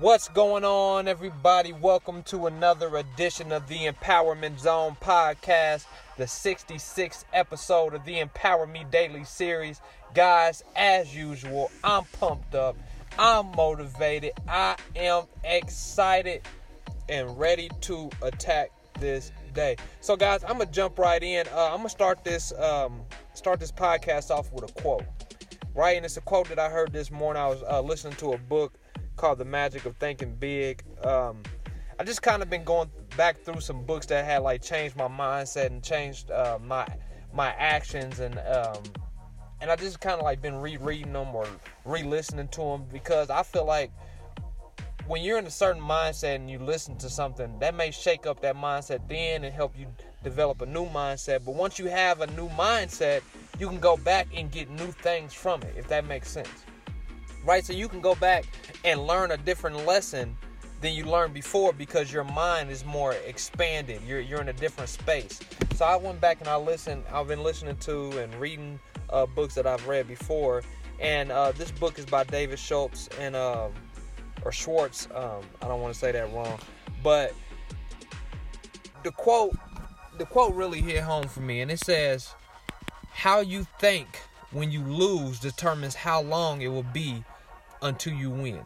What's going on, everybody? Welcome to another edition of the Empowerment Zone podcast, the 66th episode of the Empower Me Daily series. Guys, as usual, I'm pumped up, I'm motivated, I am excited, and ready to attack this day. So, guys, I'm gonna jump right in. Uh, I'm gonna start this um, start this podcast off with a quote, right? And it's a quote that I heard this morning. I was uh, listening to a book called The Magic of Thinking Big. Um, I just kind of been going back through some books that had like changed my mindset and changed uh, my my actions and um, and I just kind of like been rereading them or re-listening to them because I feel like when you're in a certain mindset and you listen to something that may shake up that mindset then and help you develop a new mindset but once you have a new mindset you can go back and get new things from it if that makes sense right? So you can go back and learn a different lesson than you learned before because your mind is more expanded. You're, you're in a different space. So i went back and i listened i've been listening to and reading uh, books that i've read before. And uh, this book is by david schultz and um, or Schwartz. Um, I don't want to say that wrong, but the quote, the quote really hit home for me, and it says, "How you think when you lose determines how long it will be until you win."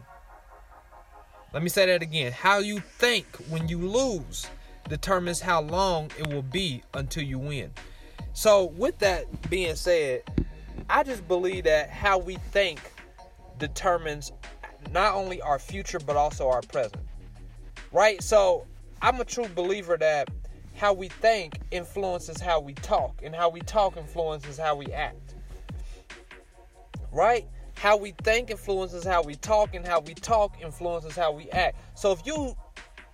Let me say that again. How you think when you lose determines how long it will be until you win. So, with that being said, I just believe that how we think determines not only our future but also our present. Right? So I'm a true believer that how we think influences how we talk, and how we talk influences how we act. Right? How we think influences how we talk, and how we talk influences how we act. So if you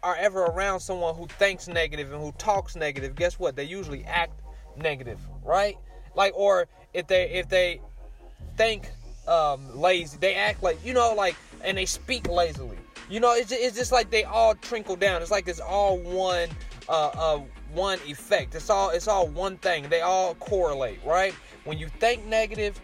are ever around someone who thinks negative and who talks negative, guess what? They usually act negative, right? Like, or if they if they think um, lazy, they act like you know, like and they speak lazily. You know, it's just, it's just like they all trickle down. It's like it's all one uh, uh, one effect. It's all it's all one thing. They all correlate, right? When you think negative,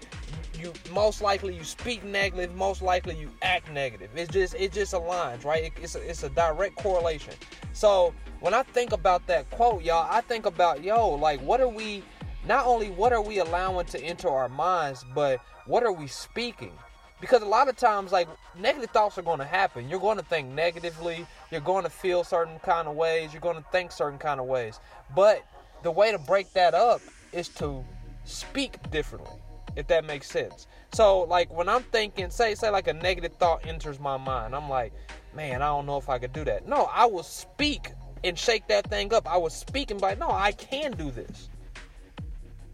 you most likely you speak negative. Most likely you act negative. It's just it just aligns, right? It, it's a, it's a direct correlation. So when I think about that quote, y'all, I think about yo, like what are we? Not only what are we allowing to enter our minds, but what are we speaking? because a lot of times like negative thoughts are going to happen you're going to think negatively you're going to feel certain kind of ways you're going to think certain kind of ways but the way to break that up is to speak differently if that makes sense. So like when i'm thinking say say like a negative thought enters my mind i'm like man i don't know if i could do that. No i will speak and shake that thing up. I was speaking by no i can do this.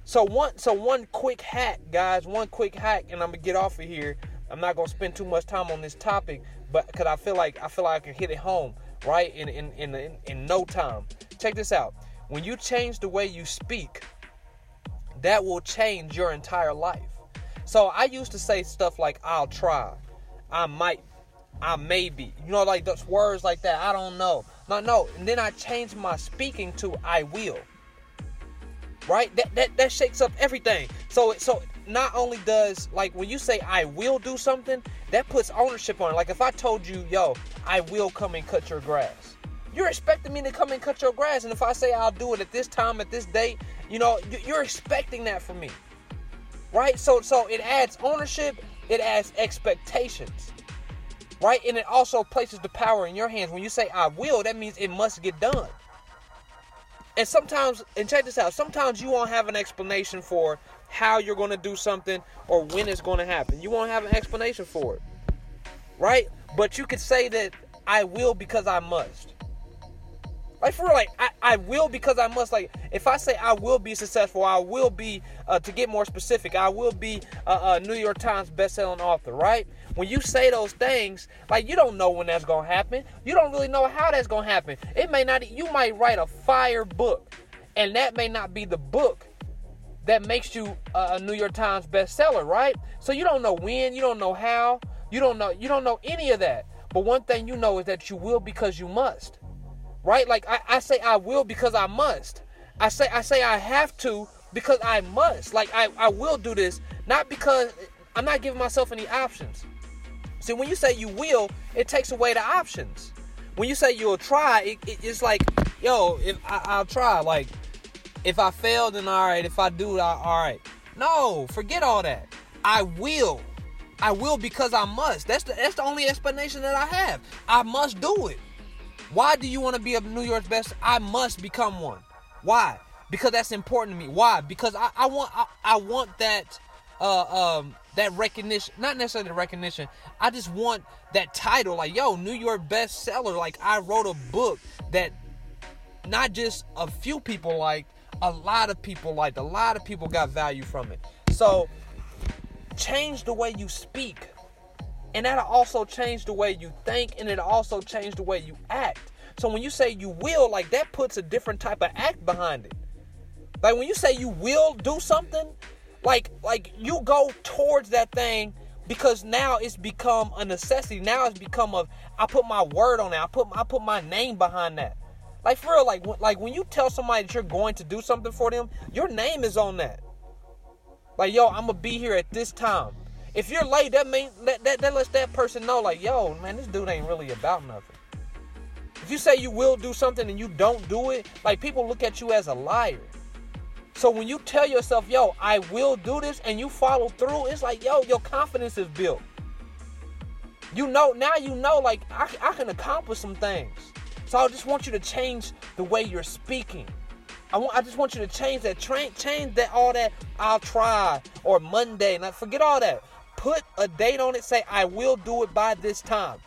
So one so one quick hack guys one quick hack and i'm gonna get off of here. I'm not gonna spend too much time on this topic, but because I feel like I feel like I can hit it home right in in, in in in no time. Check this out. When you change the way you speak, that will change your entire life. So I used to say stuff like "I'll try," "I might," "I maybe," you know, like those words like that. I don't know. No, no. And then I changed my speaking to "I will." Right? That that that shakes up everything. So so not only does like when you say I will do something, that puts ownership on it. Like if I told you, yo, I will come and cut your grass. You're expecting me to come and cut your grass, and if I say I'll do it at this time, at this date, you know, you're expecting that from me, right? So, so it adds ownership, it adds expectations, right? And it also places the power in your hands. When you say I will, that means it must get done. And sometimes, and check this out, sometimes you won't have an explanation for how you're going to do something or when it's going to happen. You won't have an explanation for it. Right? But you could say that I will because I must. Like for real, like I, I will because I must. Like if I say I will be successful, I will be uh, to get more specific. I will be a, a New York Times best-selling author. Right? When you say those things, like you don't know when that's gonna happen. You don't really know how that's gonna happen. It may not. You might write a fire book, and that may not be the book that makes you a New York Times bestseller, right? So you don't know when, you don't know how, you don't know you don't know any of that. But one thing you know is that you will because you must. Right? Like I, I say I will because I must. I say I say I have to because I must. Like I, I will do this, not because I'm not giving myself any options. See, when you say you will, it takes away the options. When you say you'll try, it, it, it's like, yo, if I, will try. Like, if I fail, then all right. If I do, I, all right. No, forget all that. I will. I will because I must. That's the that's the only explanation that I have. I must do it. Why do you want to be a New York's best? I must become one. Why? Because that's important to me. Why? Because I, I want I, I want that uh um that recognition not necessarily the recognition i just want that title like yo new york bestseller like i wrote a book that not just a few people liked a lot of people liked a lot of people got value from it so change the way you speak and that'll also change the way you think and it'll also change the way you act so when you say you will like that puts a different type of act behind it like when you say you will do something like like you go towards that thing because now it's become a necessity. Now it's become a I put my word on it. I put I put my name behind that. Like for real, like like when you tell somebody that you're going to do something for them, your name is on that. Like yo, I'm gonna be here at this time. If you're late, that means that, that that lets that person know, like yo, man, this dude ain't really about nothing. If you say you will do something and you don't do it, like people look at you as a liar. So when you tell yourself, yo, I will do this, and you follow through, it's like, yo, your confidence is built. You know, now you know, like, I, I can accomplish some things. So I just want you to change the way you're speaking. I want, I just want you to change that, train, change that, all that. I'll try or Monday. Now forget all that. Put a date on it. Say I will do it by this time,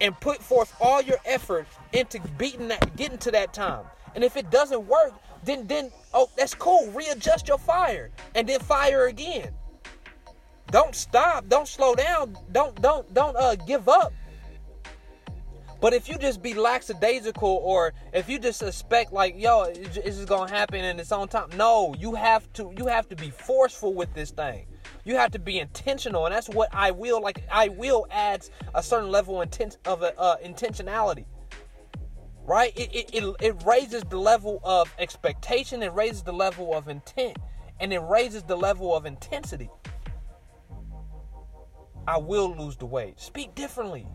and put forth all your effort into beating that, getting to that time. And if it doesn't work, then then oh that's cool. Readjust your fire and then fire again. Don't stop. Don't slow down. Don't don't don't uh give up. But if you just be lackadaisical or if you just suspect like yo it's just gonna happen and it's on time, no, you have to you have to be forceful with this thing. You have to be intentional, and that's what I will like. I will adds a certain level of, uh, intentionality right? It, it, it, it raises the level of expectation, it raises the level of intent, and it raises the level of intensity. I will lose the weight. Speak differently.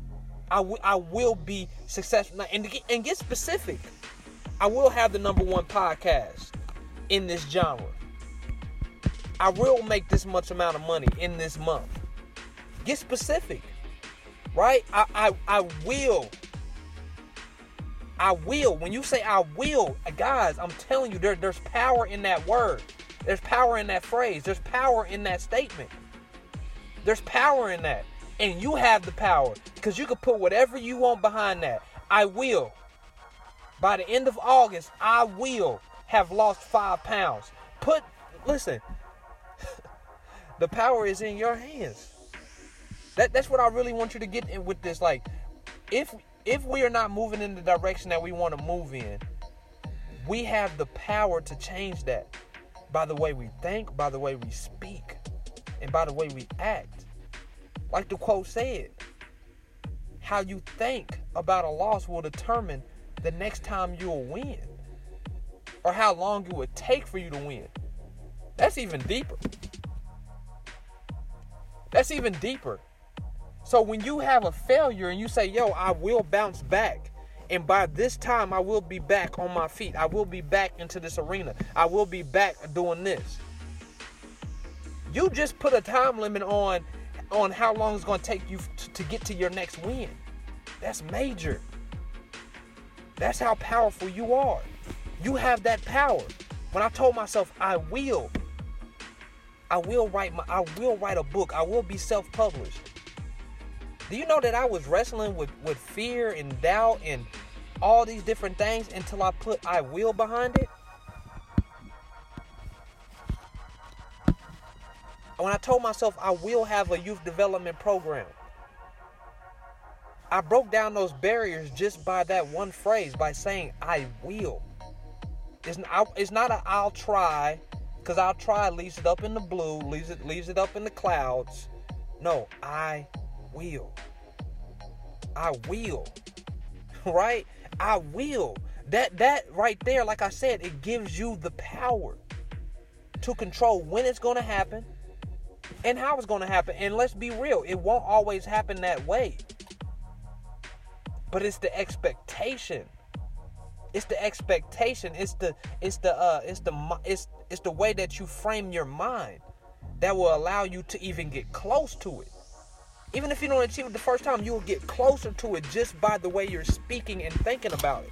I, w- I will be successful. And, get, and get specific. I will have the number one podcast in this genre. I will make this much amount of money in this month. Get specific, right? I, I, I will I will. When you say I will, guys, I'm telling you, there, there's power in that word. There's power in that phrase. There's power in that statement. There's power in that. And you have the power because you can put whatever you want behind that. I will. By the end of August, I will have lost five pounds. Put, listen, the power is in your hands. That, that's what I really want you to get in with this. Like, if if we are not moving in the direction that we want to move in, we have the power to change that by the way we think, by the way we speak, and by the way we act. Like the quote said, how you think about a loss will determine the next time you'll win or how long it would take for you to win. That's even deeper. That's even deeper. So when you have a failure and you say, yo, I will bounce back. And by this time, I will be back on my feet. I will be back into this arena. I will be back doing this. You just put a time limit on on how long it's going to take you to, to get to your next win. That's major. That's how powerful you are. You have that power. When I told myself I will, I will write my I will write a book. I will be self-published. Do you know that I was wrestling with, with fear and doubt and all these different things until I put I will behind it? When I told myself I will have a youth development program, I broke down those barriers just by that one phrase, by saying I will. It's not, it's not a I'll try, because I'll try leaves it up in the blue, leaves it leaves it up in the clouds. No, I will. I will. Right? I will. That that right there, like I said, it gives you the power to control when it's to happen, and how it's to happen. And let's be real, it won't always happen that way. But it's the expectation. It's the expectation. It's the it's the uh it's the it's it's the way that you frame your mind that will allow you to even get close to it. Even if you don't achieve it the first time, you will get closer to it just by the way you're speaking and thinking about it.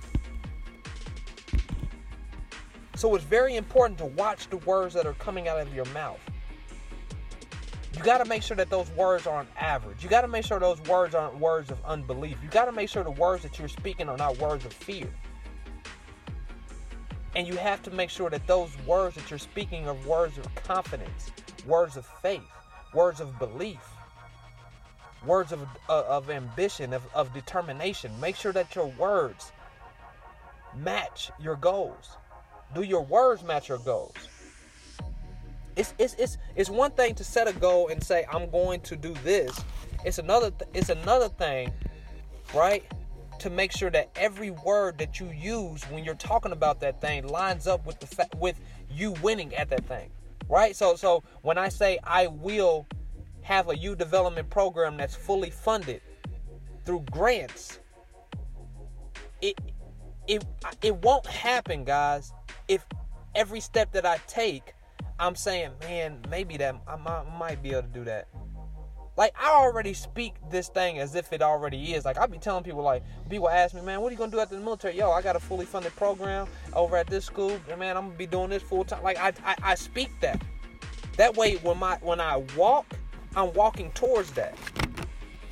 So it's very important to watch the words that are coming out of your mouth. You got to make sure that those words aren't average. You got to make sure those words aren't words of unbelief. You got to make sure the words that you're speaking are not words of fear. And you have to make sure that those words that you're speaking are words of confidence, words of faith, words of belief, words of, uh, of ambition, of, of determination. Make sure that your words match your goals. Do your words match your goals? It's, it's, it's, it's one thing to set a goal and say, I'm going to do this. It's another, th- it's another thing, right? To make sure that every word that you use when you're talking about that thing lines up with the fa- with you winning at that thing, right? So, so when I say I will have a youth development program that's fully funded through grants, it it it won't happen, guys, if every step that I take, I'm saying, man, maybe that I might, I might be able to do that. Like I already speak this thing as if it already is. Like I be telling people, like people ask me, man, what are you gonna do after the military? Yo, I got a fully funded program over at this school, and man, I'm gonna be doing this full time. Like I, I, I speak that. That way, when my when I walk, I'm walking towards that.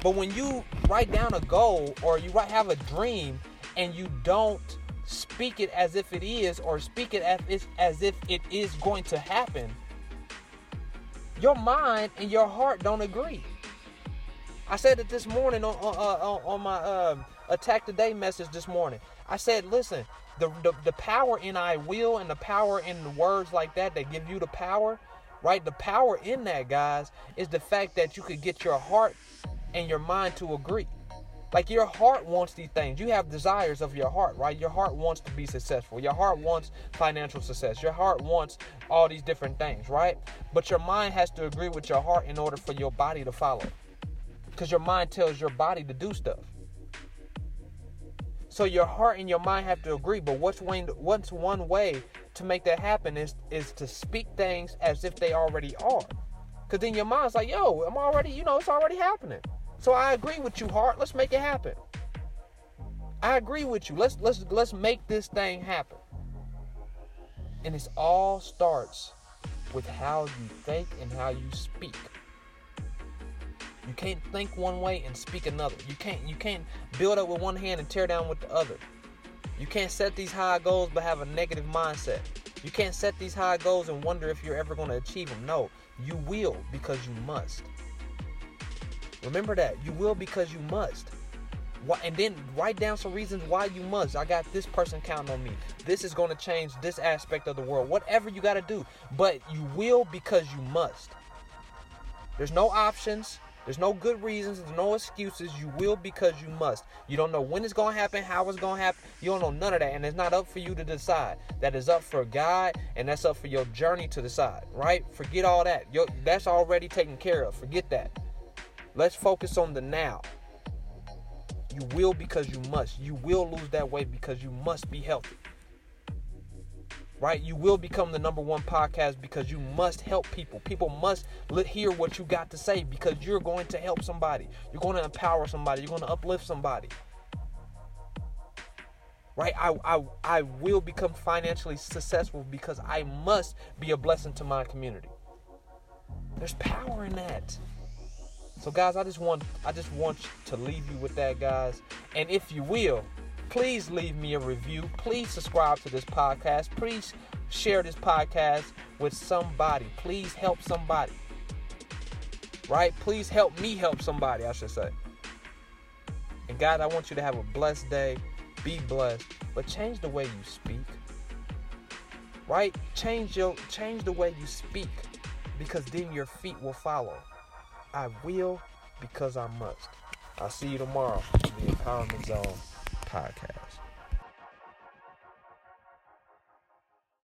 But when you write down a goal or you have a dream and you don't speak it as if it is or speak it as if, as if it is going to happen, your mind and your heart don't agree. I said it this morning on on, uh, on my um, attack today message this morning. I said, listen, the, the the power in I will and the power in the words like that that give you the power, right? The power in that, guys, is the fact that you could get your heart and your mind to agree. Like your heart wants these things. You have desires of your heart, right? Your heart wants to be successful. Your heart wants financial success. Your heart wants all these different things, right? But your mind has to agree with your heart in order for your body to follow. Because your mind tells your body to do stuff. So your heart and your mind have to agree. But what's one, what's one way to make that happen is is to speak things as if they already are. Because then your mind's like, yo, I'm already, you know, it's already happening. So I agree with you, heart. Let's make it happen. I agree with you. Let's let's let's make this thing happen. And it all starts with how you think and how you speak. You can't think one way and speak another. You can't you can't build up with one hand and tear down with the other. You can't set these high goals but have a negative mindset. You can't set these high goals and wonder if you're ever going to achieve them. No, you will because you must. Remember that. You will because you must. And then write down some reasons why you must. I got this person counting on me. This is going to change this aspect of the world. Whatever you got to do. But you will because you must. There's no options. There's no good reasons. There's no excuses. You will because you must. You don't know when it's going to happen, how it's going to happen. You don't know none of that. And it's not up for you to decide. That is up for God and that's up for your journey to decide, right? Forget all that. Your, that's already taken care of. Forget that. Let's focus on the now. You will because you must. You will lose that weight because you must be healthy. Right? You will become the number one podcast because you must help people. People must hear what you got to say because you're going to help somebody. You're going to empower somebody. You're going to uplift somebody. Right? I, I, I will become financially successful because I must be a blessing to my community. There's power in that. So guys, I just want I just want to leave you with that guys. And if you will, please leave me a review. Please subscribe to this podcast. Please share this podcast with somebody. Please help somebody. Right? Please help me help somebody, I should say. And God, I want you to have a blessed day. Be blessed, but change the way you speak. Right? Change your change the way you speak because then your feet will follow. I will because I must. I'll see you tomorrow in the Empowerment Zone podcast.